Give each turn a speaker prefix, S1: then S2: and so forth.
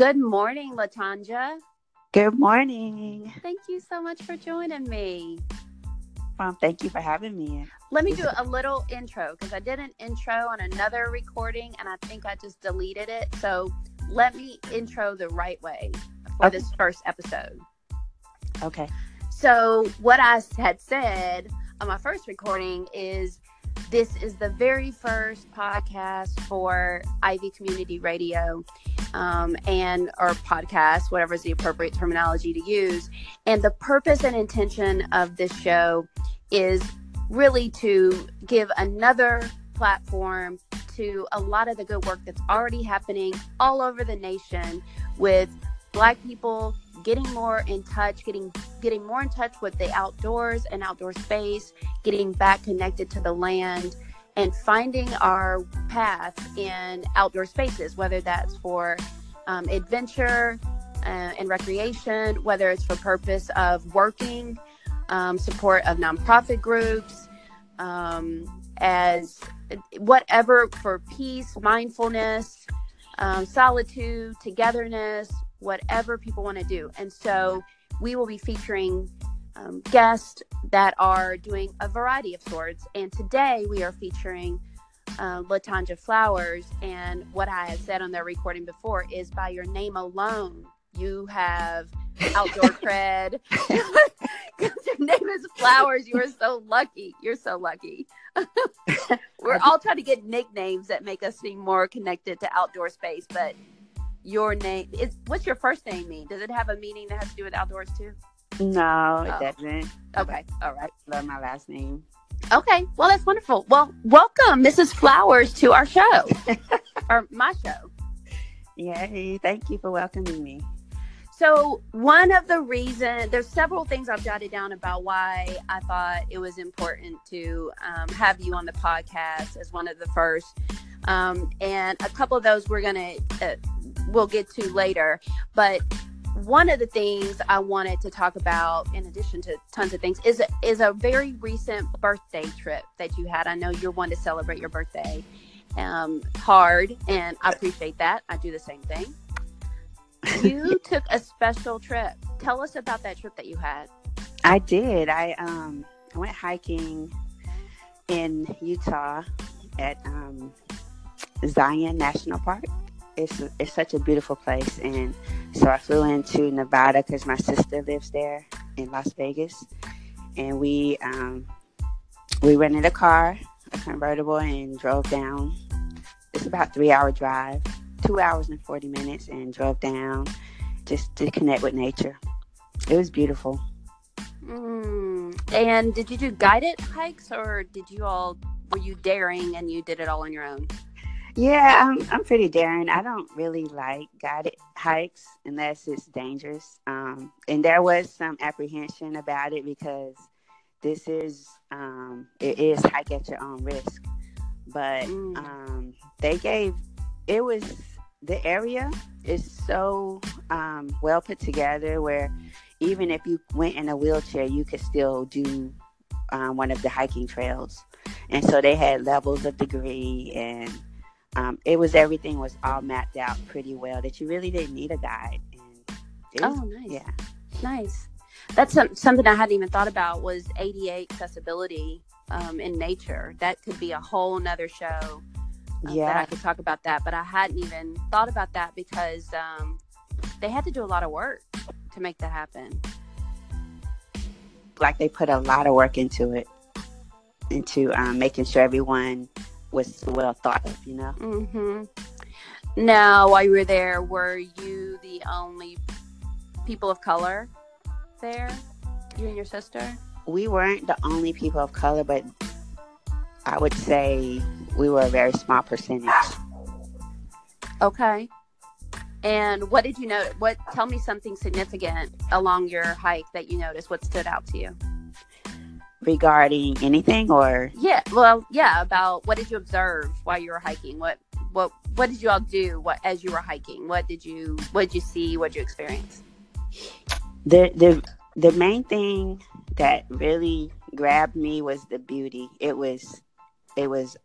S1: Good morning, Latanja.
S2: Good morning.
S1: Thank you so much for joining me.
S2: Um, thank you for having me.
S1: Let me do a little intro because I did an intro on another recording and I think I just deleted it. So let me intro the right way for
S2: Okay.
S1: this first episode.
S2: Okay.
S1: So, what I had said on my first recording is this is the very first podcast for Ivy Community Radio um, and or podcast, whatever is the appropriate terminology to use. And the purpose and intention of this show is really to give another platform to a lot of the good work that's already happening all over the nation with Black people getting more in touch, getting getting more in touch with the outdoors and outdoor space, getting back connected to the land, and finding our path in outdoor spaces, whether that's for um, adventure uh, and recreation, whether it's for purpose of working, um, support of nonprofit groups, um, as whatever for peace, mindfulness, um, solitude, togetherness, whatever people want to do. And so we will be featuring um, guests that are doing a variety of sorts. And today we are featuring uh, Latanja Flowers. And what I had said on their recording before is by your name alone, you have outdoor cred. Because your name is Flowers. You are so lucky. You're so lucky. We're all trying to get nicknames that make us seem more connected to outdoor space, but your name is what's your first name mean? Does it have a meaning that has to do with outdoors too?
S2: No, it
S1: Oh.
S2: doesn't.
S1: Okay, all right.
S2: I love my last name.
S1: Okay, well that's wonderful. Well, welcome, Mrs. Flowers, to our show or my show.
S2: Yay. Thank you for welcoming me.
S1: So one of the reasons there's several things I've jotted down about why I thought it was important to um, have you on the podcast as one of the first, um, and a couple of those we're gonna uh, we'll get to later. But one of the things I wanted to talk about, in addition to tons of things, is is a very recent birthday trip that you had. I know you're one to celebrate your birthday um, hard, and I appreciate that. I do the same thing you took a special trip. Tell us about that trip that you had.
S2: I did. I um I went hiking in Utah at um Zion National Park. It's it's such a beautiful place, and so I flew into Nevada because my sister lives there in Las Vegas, and we um we rented a car, a convertible, and drove down. It's about three hour drive, two hours and forty minutes, and drove down just to connect with nature. It was beautiful.
S1: Mm. And did you do guided hikes or did you all, were you daring and you did it all on your own?
S2: Yeah, I'm I'm pretty daring. I don't really like guided hikes unless it's dangerous. Um, and there was some apprehension about it because this is um, it is hike at your own risk. But
S1: Mm.
S2: um, they gave it was the area is so um, well put together where even if you went in a wheelchair, you could still do um, one of the hiking trails. And so they had levels of degree and um, it was everything was all mapped out pretty well that you really didn't need a guide. And it was,
S1: Oh, nice.
S2: yeah,
S1: Nice. That's some, something I hadn't even thought about was ADA accessibility um, in nature. That could be a whole nother show uh, that I could talk about that, but I hadn't even thought about that because um, they had to do a lot of work to make that happen.
S2: like they put a lot of work into it, into um, making sure everyone was well thought of. You know,
S1: hmm Now, while you were there, were you the only people of color there? You and your sister?
S2: we weren't the only people of color, but I would say we were a very small percentage.
S1: Okay. And what did you know? What? Tell me something significant along your hike that you noticed. What stood out to you?
S2: Regarding anything or
S1: Yeah. Well, yeah. About what did you observe while you were hiking? What? What? What did you all do? What as you were hiking? What did you? What did you see? What did you experience?
S2: the the the main thing that really grabbed me was the beauty. It was it was